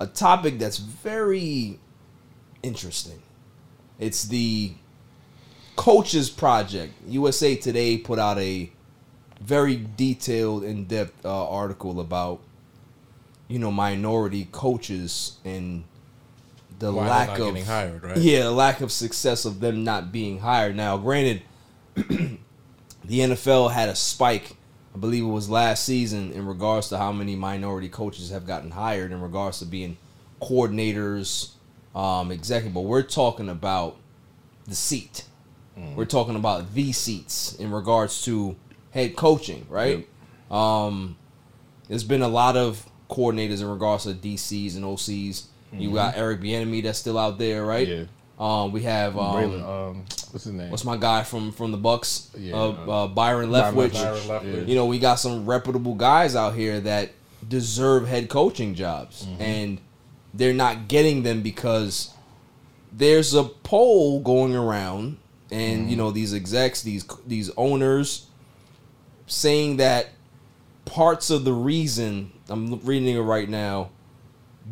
A topic that's very interesting. It's the coaches project. USA Today put out a very detailed, in-depth uh, article about you know minority coaches and the Why lack of getting hired, right? Yeah, the lack of success of them not being hired. Now, granted, the NFL had a spike. I believe it was last season in regards to how many minority coaches have gotten hired in regards to being coordinators, um, executive. But we're talking about the seat. We're talking about the seats in regards to head coaching, right? Um, there's been a lot of coordinators in regards to DCs and OCs. You got Eric Bieniemy that's still out there, right? Yeah. Um, we have um, Braylon, um, what's his name? what's my guy from from the Bucks? Yeah, uh, uh, uh, Byron Byron Leftwich. Byron Leftwich. You know, we got some reputable guys out here that deserve head coaching jobs, and they're not getting them because there's a poll going around, and you know these execs, these these owners, saying that parts of the reason I'm reading it right now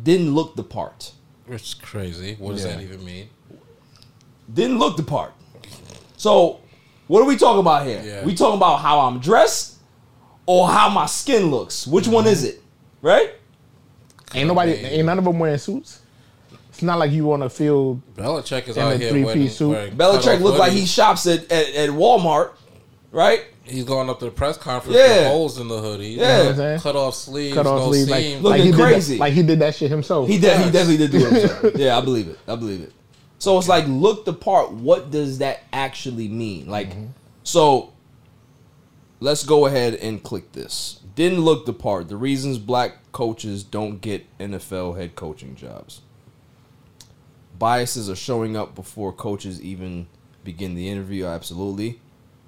didn't look the part. It's crazy. What does Yeah. that even mean? Didn't look the part. So, what are we talking about here? Yeah. We talking about how I'm dressed or how my skin looks? Which one is it? Right? Ain't nobody, ain't none of them wearing suits. It's not like you want to feel. Belichick is In out a here three-piece suit. wearing Belichick cutoff looked like he shops at, at, at Walmart, right? He's going up to the press conference Yeah. with holes in the hoodie. Yeah. You know what I'm saying? Cut off sleeves, Cut off no sleeves, like, seams. Look- like he Looking that- crazy. like he did that shit himself. He did. He definitely did do it. himself. yeah, I believe it. I believe it. So it's like look the part. What does that actually mean? Like, so let's go ahead and click this. Didn't look the part. The reasons black coaches don't get NFL head coaching jobs. Biases are showing up before coaches even begin the interview. Absolutely.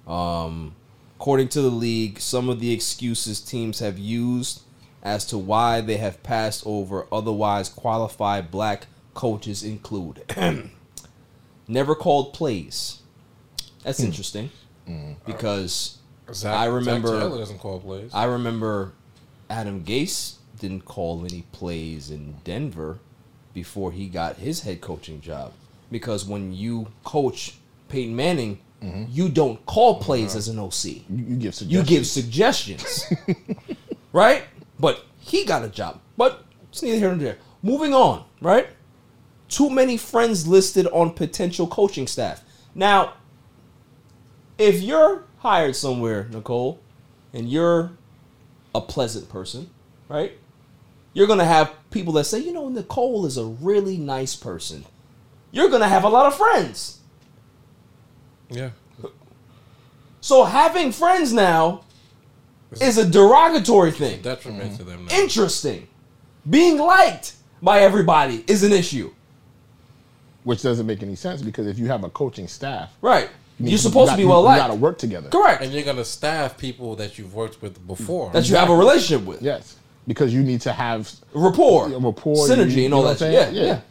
Um, according to the league, some of the excuses teams have used as to why they have passed over otherwise qualified black coaches include never called plays. That's hmm. interesting because uh, Zac, I remember- Zac Taylor doesn't call plays. I remember Adam Gase didn't call any plays in Denver before he got his head coaching job because when you coach Peyton Manning, mm-hmm. you don't call plays uh-huh. as an OC. You, you give You suggestions. give suggestions, right? But he got a job. But it's neither here nor there. Moving on, right? Too many friends listed on potential coaching staff. Now, if you're hired somewhere, Nicole, and you're a pleasant person, right? You're gonna have people that say, you know, Nicole is a really nice person. You're gonna have a lot of friends. yeah. So having friends now is a derogatory thing. Detriment to them now. Interesting. Being liked by everybody is an issue. Which doesn't make any sense because if you have a coaching staff, Right. you You're supposed got- to be well liked. You got to work together. Correct. And you're going to staff people that you've worked with before. That you have a relationship with. Yes, because you need to have Rapport. Yeah, rapport, Synergy you- and all that what Yeah, yeah.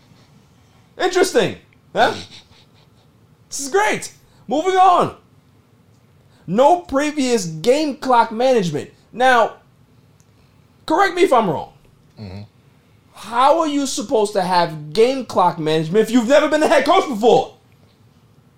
Interesting. Huh? This is great. Moving on. No previous game clock management. Now, correct me if I'm wrong. Mm-hmm. How are you supposed to have game clock management if you've never been a head coach before?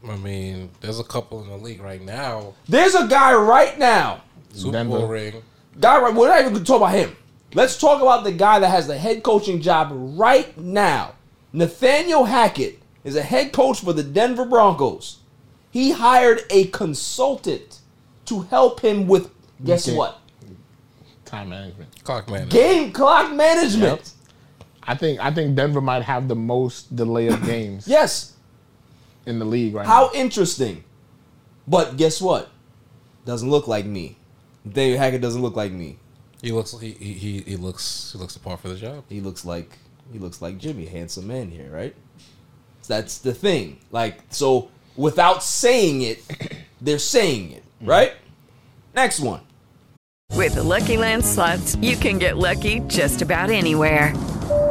I mean, there's a couple in the league right now. There's a guy right now Super Denver. Bowl ring. Guy, right, we're not even going to talk about him. Let's talk about the guy that has the head coaching job right now. Nathaniel Hackett is a head coach for the Denver Broncos. He hired a consultant to help him with guess Okay. what? time management. Clock management, Game clock management. Yep. I think I think Denver might have the most delay of games Yes. in the league right How now. interesting. But guess what? Doesn't look like me. David Hackett doesn't look like me. He looks he, he he he looks he looks the part for the job. He looks like he looks like Jimmy, handsome man here, right? That's the thing. Like so, without saying it, they're saying it, right? Next one. With the Lucky Land slots, you can get lucky just about anywhere.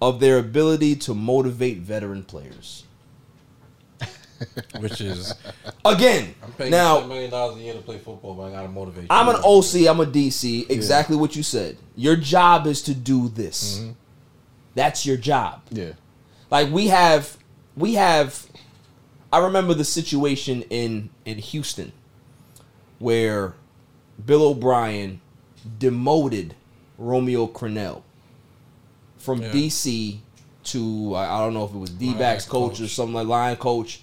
of their ability to motivate veteran players. Which is Again, I'm paying now ten million dollars a year to play football, but I gotta motivate. I'm you. an OC, I'm a DC. Exactly what you said. Your job is to do this. Mm-hmm. That's your job. Yeah. Like we have we have I remember the situation in in Houston where Bill O'Brien demoted Romeo Crennel from Yeah. DC to I don't know if it was D backs Lions coach, or coach. something like line coach,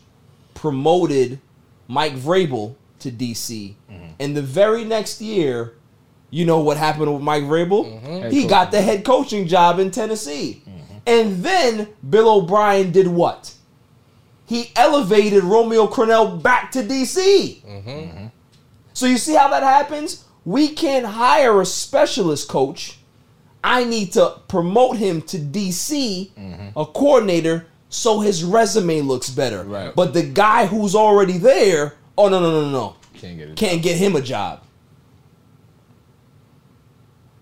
promoted Mike Vrabel to DC. Mm-hmm. And the very next year, you know what happened with Mike Vrabel? Mm-hmm. He got the head coaching job in Tennessee. And then Bill O'Brien did what? He elevated Romeo Crennel back to DC. Mm-hmm. So you see how that happens? We can't hire a specialist coach. I need to promote him to DC, a coordinator, so his resume looks better. Right. But the guy who's already there, oh no no no no no, Can't get can't get him a job.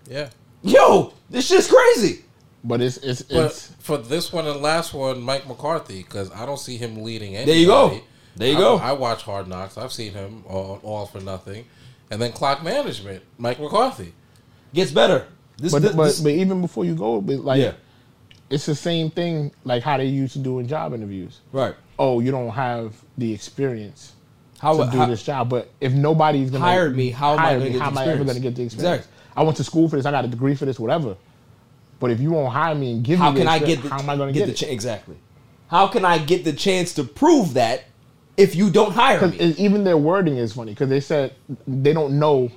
yeah. Yo, this shit's crazy. But it's it's But it's for this one and last one, Mike McCarthy, because I don't see him leading anybody. There you go. There you I, go. I watch Hard Knocks. I've seen him on All for Nothing, and then Clock Management, Mike McCarthy. Gets better. This, but this, but this- but even before you go, but like yeah, it's the same thing like how they used to do in job interviews. right. Oh, you don't have the experience How, to do how- this job. But if nobody's gonna Hired me, how am I hire me, how am I ever gonna get the experience? Exactly. I went to school for this. I got a degree for this. Whatever. But if you won't hire me and give how me, the can I get the how am I gonna get, get, the chance? Exactly. How can I get the chance to prove that if you don't hire me? even their wording is funny because they said they don't know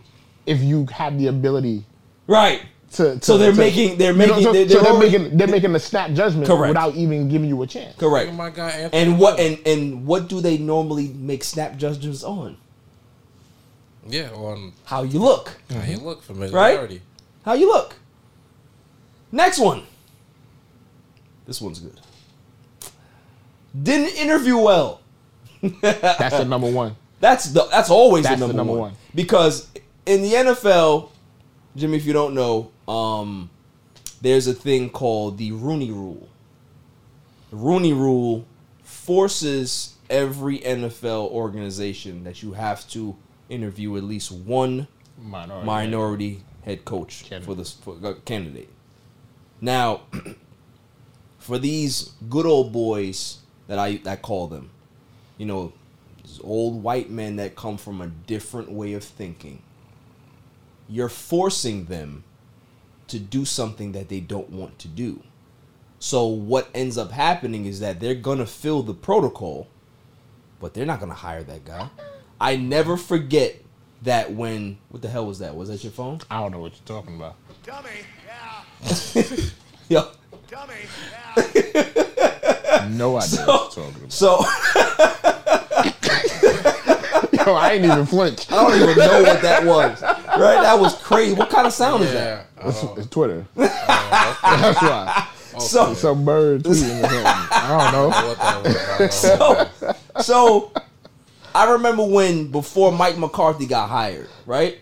if you have the ability right. To. to So they're to- making- they're you know, making- so, they're- so they're they're already- making they're making a snap judgment Correct. without even giving you a chance. Correct. Oh my God, Anthony And what and and what do they normally make snap judgments on? yeah, on How you look. how you look familiarity. How you look. Next one. This one's good. Didn't interview well. That's the number one. That's the that's always That's the the number, number one. one. because in the NFL, Jimmy, if you don't know, um, there's a thing called the Rooney Rule. The Rooney Rule forces every NFL organization that you have to interview at least one Minority. minority head coach Candidate. for this for, uh, candidate. Now, for these good old boys that I I call them, you know, these old white men that come from a different way of thinking. You're forcing them to do something that they don't want to do. So what ends up happening is that they're gonna fill the protocol, but they're not gonna hire that guy. I never forget that when what the hell was that? Was that your phone? I don't know what you're talking about. Dummy. Yeah. Yo. No idea what you're talking about. So about. Yo, I ain't even flinch. I don't even know what that was. Right? That was crazy. What kind of sound is that? Yeah, I don't- It's Twitter. That's why. So Some bird tweeting or something. I don't know. know what that was. I don't know. so, so I remember when before Mike McCarthy got hired, right?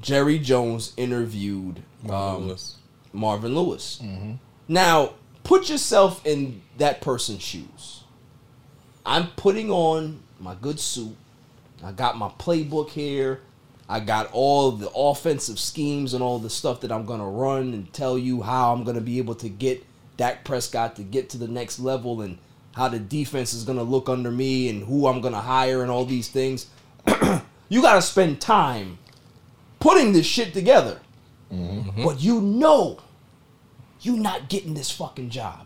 Jerry Jones interviewed um, Lewis. Marvin Lewis. Now, put yourself in that person's shoes. I'm putting on my good suit. I got my playbook here. I got all the offensive schemes and all the stuff that I'm going to run and tell you how I'm going to be able to get Dak Prescott to get to the next level and how the defense is going to look under me and who I'm going to hire and all these things. you got to spend time putting this shit together. Mm-hmm. But you know you're not getting this fucking job.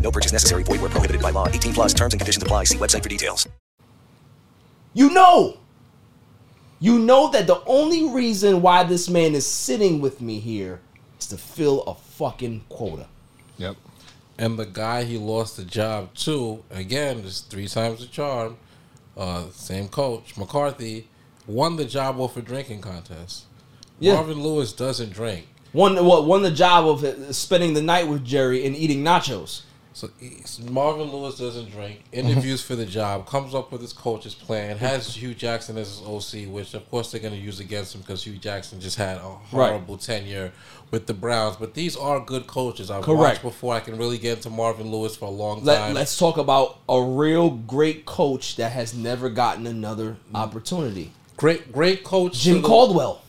No purchase necessary. Void where prohibited by law. 18 plus terms and conditions apply. See website for details. You know. You know that the only reason why this man is sitting with me here is to fill a fucking quota. Yep. And the guy he lost the job to, again, just three times the charm, uh, same coach, McCarthy, won the job off a drinking contest. Yeah. Marvin Lewis doesn't drink. Won what won the job of spending the night with Jerry and eating nachos. So Marvin Lewis doesn't drink. Interviews for the job, comes up with his coach's plan, has Hue Jackson as his OC, which of course they're going to use against him because Hue Jackson just had a horrible tenure with the Browns. But these are good coaches. I've Correct. watched before. I can really get into Marvin Lewis for a long time. Let, let's talk about a real great coach that has never gotten another opportunity. great, great coach. Jim Caldwell.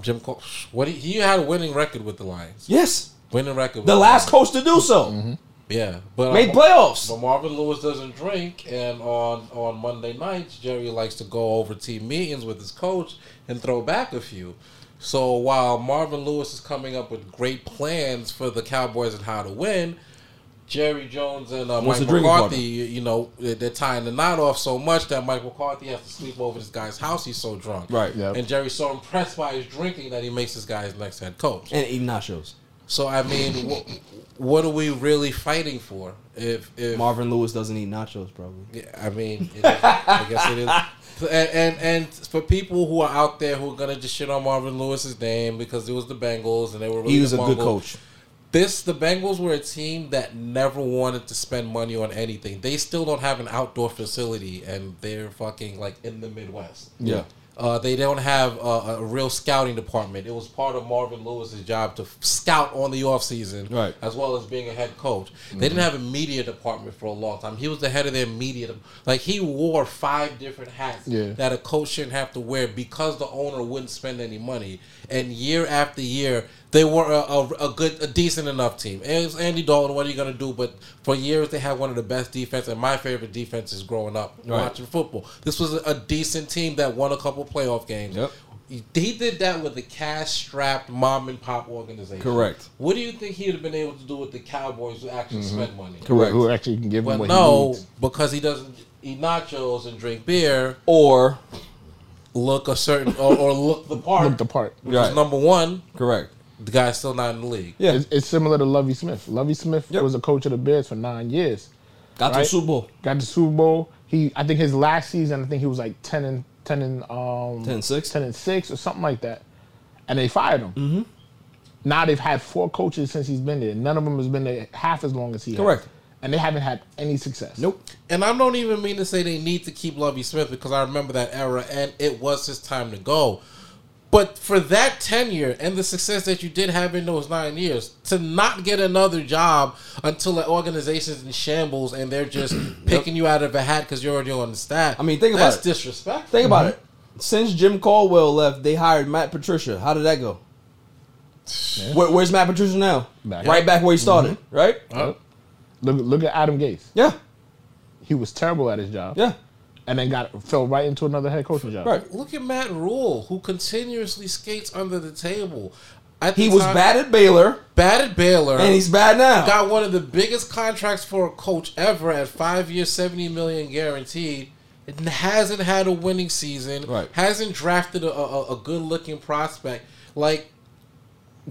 Jim Cal- what he, he had a winning record with the Lions. Yes. Winning record. with The last coach to do so. Mm-hmm. Yeah, but Made uh, playoffs. But Marvin Lewis doesn't drink, and on on Monday nights, Jerry likes to go over team meetings with his coach and throw back a few. So while Marvin Lewis is coming up with great plans for the Cowboys and how to win, Jerry Jones and uh, What's Mike the McCarthy, you you know, they're tying the knot off so much that Mike McCarthy has to sleep over this guy's house. He's so drunk, Right. Yep. And Jerry's so impressed by his drinking that he makes this guy his next head coach. And eating nachos. So I mean, what, what are we really fighting for? If if Marvin Lewis doesn't eat nachos, probably. yeah, I mean, is, I guess it is. And, and and for people who are out there who are gonna just shit on Marvin Lewis's name because it was the Bengals and they were really He was the a good coach. This the Bengals were a team that never wanted to spend money on anything. They still don't have an outdoor facility, and they're fucking like in the Midwest. Yeah. Uh, they don't have a, a real scouting department. It was part of Marvin Lewis's job to f- scout on the offseason, Right. as well as being a head coach. They didn't have a media department for a long time. He was the head of their media. de- Like he wore five different hats Yeah. that a coach shouldn't have to wear because the owner wouldn't spend any money. And year after year, they were a, a, a good, a decent enough team. And it's Andy Dalton. What are you gonna do? But for years, they had one of the best defense and my favorite defenses growing up Right. watching football. This was a, a decent team that won a couple playoff games. Yep. He, he did that with a cash-strapped mom and pop organization. Correct. What do you think he'd have been able to do with the Cowboys who actually mm-hmm. spend money? Correct. who actually can give him But what no, he needs. because he doesn't eat nachos and drink beer, Or look a certain or, or look the part. Look the part. Which Right. is number one. correct. The guy's still not in the league. Yeah. It's, it's similar to Lovie Smith. Lovie Smith Yep. was a coach of the Bears for nine years. Got to the Super Bowl. Got the Super Bowl. He, I think his last season, I think he was like ten and ten and um 10 and six? ten and six or something like that, and they fired him. Mm-hmm. Now they've had four coaches since he's been there. None of them has been there half as long as he. has. Correct. And they haven't had any success. Nope. And I don't even mean to say they need to keep Lovie Smith because I remember that era and it was his time to go. But for that tenure and the success that you did have in those nine years, to not get another job until the organization's in shambles and they're just picking you out of a hat because you're already on the staff. I mean, think about that's it. disrespectful. Think about mm-hmm. it. Since Jim Caldwell left, they hired Matt Patricia. How did that go? Where, where's Matt Patricia now? Back. Right back where he mm-hmm. started, right? Look, look at Adam Gase. Yeah, He was terrible at his job. yeah, And then got fell right into another head coaching job. right. Look at Matt Rhule, who continuously skates under the table. At the He was time- bad at Baylor, bad at Baylor, and he's bad now. got one of the biggest contracts for a coach ever at five years, seventy million guaranteed. It hasn't had a winning season. Right. Hasn't drafted a, a, a good looking prospect. Like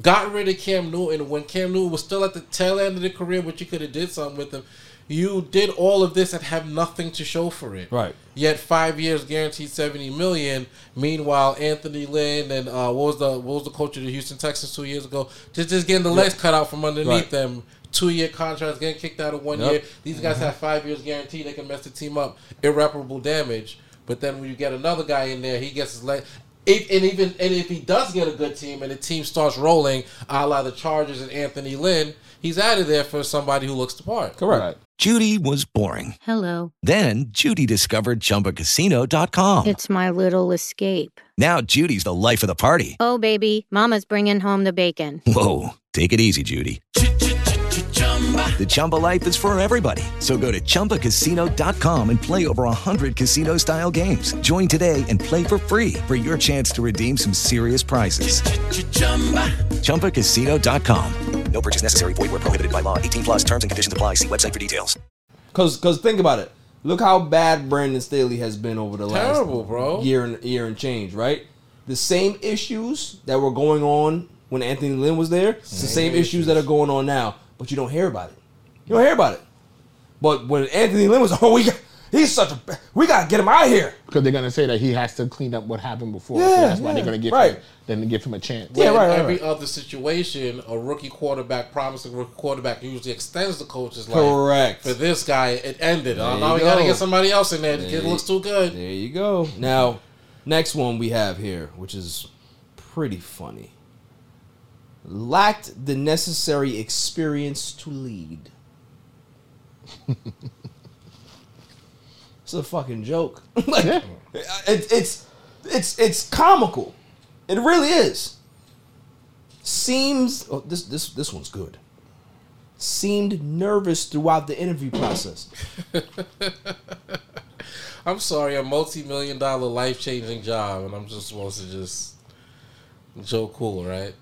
got rid of Cam Newton when Cam Newton was still at the tail end of the career, but you could have did something with him. You did all of this and have nothing to show for it. Right. Yet five years guaranteed seventy million. Meanwhile, Anthony Lynn and uh, what was the what was the coach of the Houston Texans two years ago? Just just getting the legs cut out from underneath Right. them. Two year contracts, getting kicked out of one Yep. year. These guys have five years guaranteed. They can mess the team up. Irreparable damage. But then when you get another guy in there, he gets his leg. If, and even and if he does get a good team and the team starts rolling, a la the Chargers and Anthony Lynn, he's out of there for somebody who looks the part. Correct. Judy was boring. Hello. Then Judy discovered ChumbaCasino.com. It's my little escape. Now Judy's the life of the party. Oh, baby, Mama's bringing home the bacon. Whoa, take it easy, Judy. The Chumba life is for everybody. So go to ChumbaCasino.com and play over 100 casino style games. Join today and play for free for your chance to redeem some serious prizes. ChumbaCasino.com. No purchase necessary. Void where prohibited by law. 18 plus terms and conditions apply. See website for details. Cause, cause think about it. Look how bad Brandon Staley has been over the last bro. year and year and change, right? The same issues that were going on when Anthony Lynn was there, it's the same issues that are going on now, but you don't hear about it. You don't hear about it. But when Anthony Lynn was, oh, we got, he's such a, we gotta get him out of here. Because they're gonna say that he has to clean up what happened before. Yeah, so that's why yeah, they're gonna give right. him then give him a chance. Yeah, right, right, every right. other situation, a rookie quarterback, promising rookie quarterback, usually extends the coach's life. Correct. For this guy, it ended. Oh, there now you we got to get somebody else in there. The kid looks too good. There you go. Now, next one we have here, which is pretty funny. Lacked the necessary experience to lead. it's a fucking joke. like, Yeah. it, it's it's it's comical. It really is. Seems oh, this this this one's good. Seemed nervous throughout the interview process. I'm sorry, a multi-million dollar life-changing job, and I'm just supposed to just Joe Cool, right?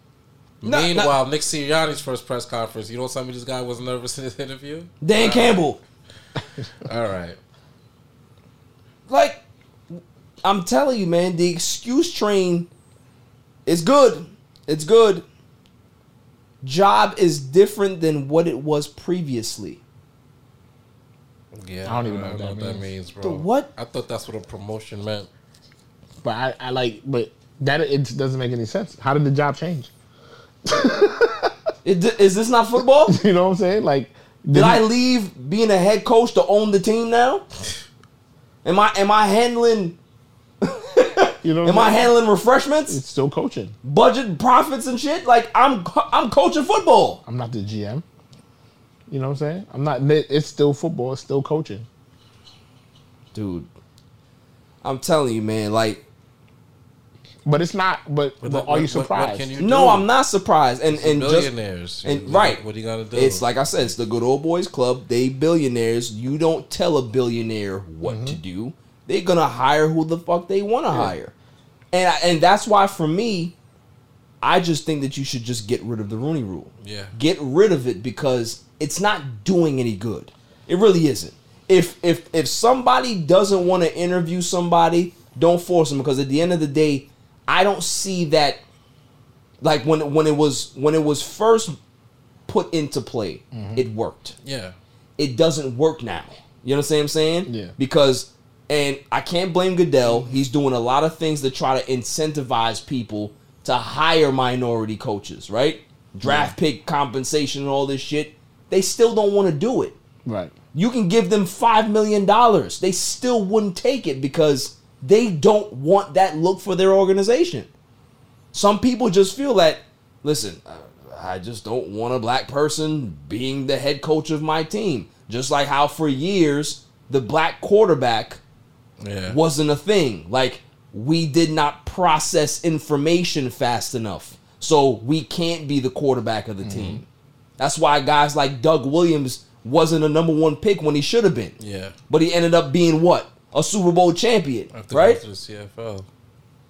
No, no. Meanwhile, Nick Sirianni's first press conference, you know, tell me this guy was nervous in his interview. Dan Campbell. All right, like I'm telling you, man, the excuse train is good. It's good. Job is different than what it was previously. yeah, I don't even know what that that means. means, bro. The what? I thought that's what a promotion meant. But I, I like but that it doesn't make any sense. How did the job change? It, is this not football? You know what I'm saying? Like Did I leave being a head coach to own the team now? Am I am I handling you know am I handling refreshments, It's still coaching. budget profits and shit? Like I'm I'm coaching football. I'm not the GM. You know what I'm saying? I'm not. It's still football. It's still coaching. Dude. I'm telling you, man, like But it's not. But, but, But are you what- what- what surprised? can you No, do? I'm not surprised. And and just and What- right, What are you gonna do? It's like I said, it's the good old boys club. They billionaires. You don't tell a billionaire what Mm-hmm. to do. They're gonna hire who the fuck they want to hire, and I- and that's why for me, I just think that you should just get rid of the Rooney Rule. Yeah. get rid of it because it's not doing any good. It really isn't. If if if somebody doesn't want to interview somebody, don't force them because at the end of the day, I don't see that like when when it was when it was first put into play, mm-hmm. it worked. yeah, It doesn't work now. You know what I'm saying? Yeah. Because and I can't blame Goodell. He's doing a lot of things to try to incentivize people to hire minority coaches, right? Draft pick compensation and all this shit. They still don't want to do it. right. You can give them five million dollars. They still wouldn't take it because they don't want that look for their organization. Some people just feel that, listen, I- just don't want a black person being the head coach of my team. Just like how for years the black quarterback yeah. wasn't a thing. Like we did not process information fast enough. So we can't be the quarterback of the mm-hmm. team. That's why guys like Doug Williams wasn't a number one pick when he should have been. Yeah. But he ended up being what? A Super Bowl champion, After right? to the CFL.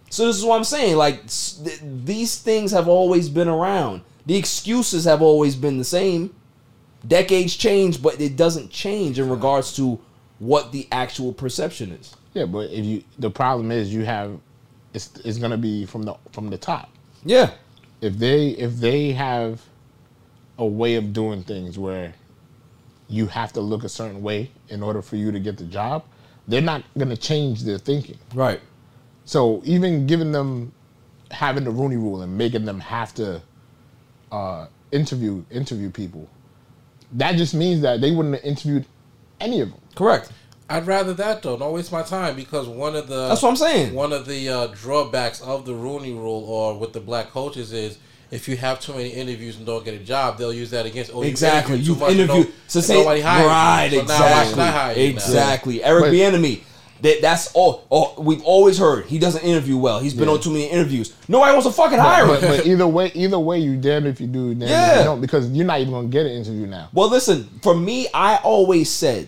So this is what I'm saying. Like th- these things have always been around. The excuses have always been the same. Decades change, but it doesn't change in regards to what the actual perception is. Yeah, but if you the problem is you have it's it's gonna be from the from the top. Yeah. If they if they have a way of doing things where you have to look a certain way in order for you to get the job, they're not gonna change their thinking. Right. So even giving them having the Rooney Rule and making them have to uh, interview interview people, that just means that they wouldn't have interviewed any of them. Correct. I'd rather that though. Don't waste my time because one of the That's what I'm saying. One of the uh, drawbacks of the Rooney Rule or with the black coaches is if you have too many interviews and don't get a job, they'll use that against. Oh, you Exactly. You've much and interviewed. don't- So say nobody hired you. right. So now why should I exactly. hire you now? exactly. Eric But- Bieniemy. That, that's all, all. We've always heard he doesn't interview well. He's been Yeah. on too many interviews. Nobody wants to fucking hire him. but either way, either way, you damn if you do, damn if Yeah. you don't, because you're not even gonna get an interview now. Well, listen. For me, I always said,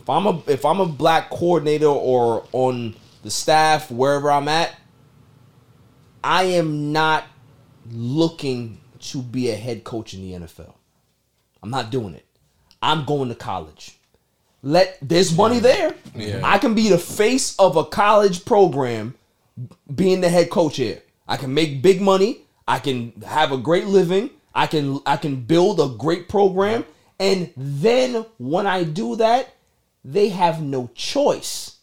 if I'm a if I'm a black coordinator or on the staff wherever I'm at, I am not looking to be a head coach in the NFL. I'm not doing it. I'm going to college. Let there's money there. Yeah. I can be the face of a college program being the head coach here. I can make big money. I can have a great living. I can I can build a great program. And then when I do that, they have no choice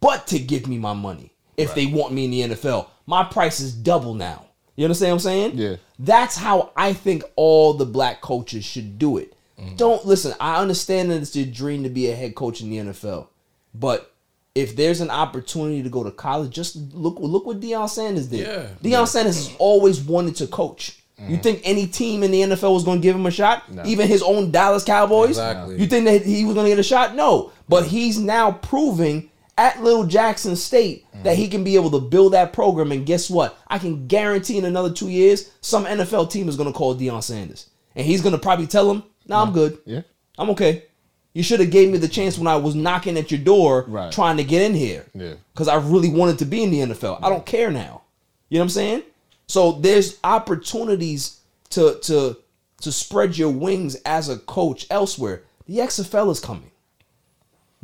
but to give me my money if they want me in the NFL. My price is double now. You understand what I'm saying? Yeah. That's how I think all the black coaches should do it. Don't listen, I understand that it's your dream to be a head coach in the NFL. But if there's an opportunity to go to college, just look look what Deion Sanders did. Yeah. Deion Sanders has always wanted to coach. You mm-hmm. think any team in the NFL was going to give him a shot? Even his own Dallas Cowboys? Exactly. You think that he was going to get a shot? No. But he's now proving at Little Jackson State that he mm-hmm. can be able to build that program. And guess what? I can guarantee in another two years, some NFL team is going to call Deion Sanders. And he's going to probably tell him, nah, I'm good. Yeah. I'm okay. You should have gave me the chance when I was knocking at your door Right. trying to get in here. Yeah. Because I really wanted to be in the NFL. I don't care now. You know what I'm saying? So there's opportunities to to to spread your wings as a coach elsewhere. The XFL is coming.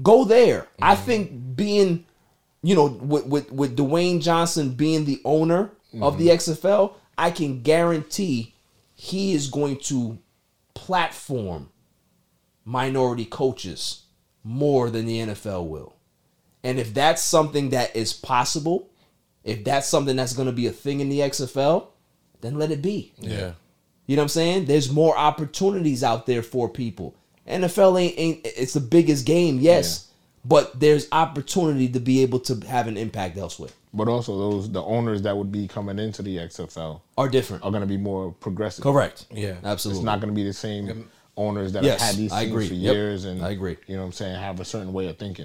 Go there. I mm-hmm. think being, you know, with with, with Dwayne Johnson being the owner of the mm-hmm. XFL, I can guarantee he is going to platform minority coaches more than the NFL will. And if that's something that is possible, if that's something that's going to be a thing in the XFL, then let it be. Yeah. You know what I'm saying? There's more opportunities out there for people. NFL ain't, ain't it's the biggest game, yes, but there's opportunity to be able to have an impact elsewhere. But also those the owners that would be coming into the XFL Are different. are going to be more progressive. Correct. Yeah. Absolutely. It's not going to be the same owners that Yes, have had these I things agree. for Yep, years and I agree. You know what I'm saying? Have a certain way of thinking.